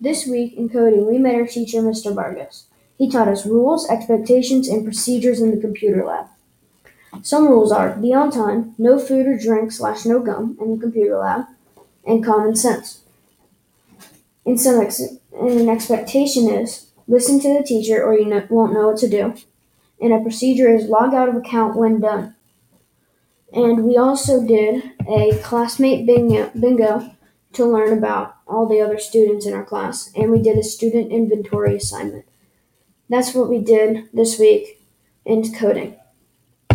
This week in coding, we met our teacher, Mr. Vargas. He taught us rules, expectations, and procedures in the computer lab. Some rules are be on time, no food or drink slash no gum in the computer lab, and common sense. And some ex- and an expectation is listen to the teacher or you no- won't know what to do. And a procedure is log out of account when done. And we also did a classmate bingo, bingo to learn about all the other students in our class. And we did a student inventory assignment. That's what we did this week in coding.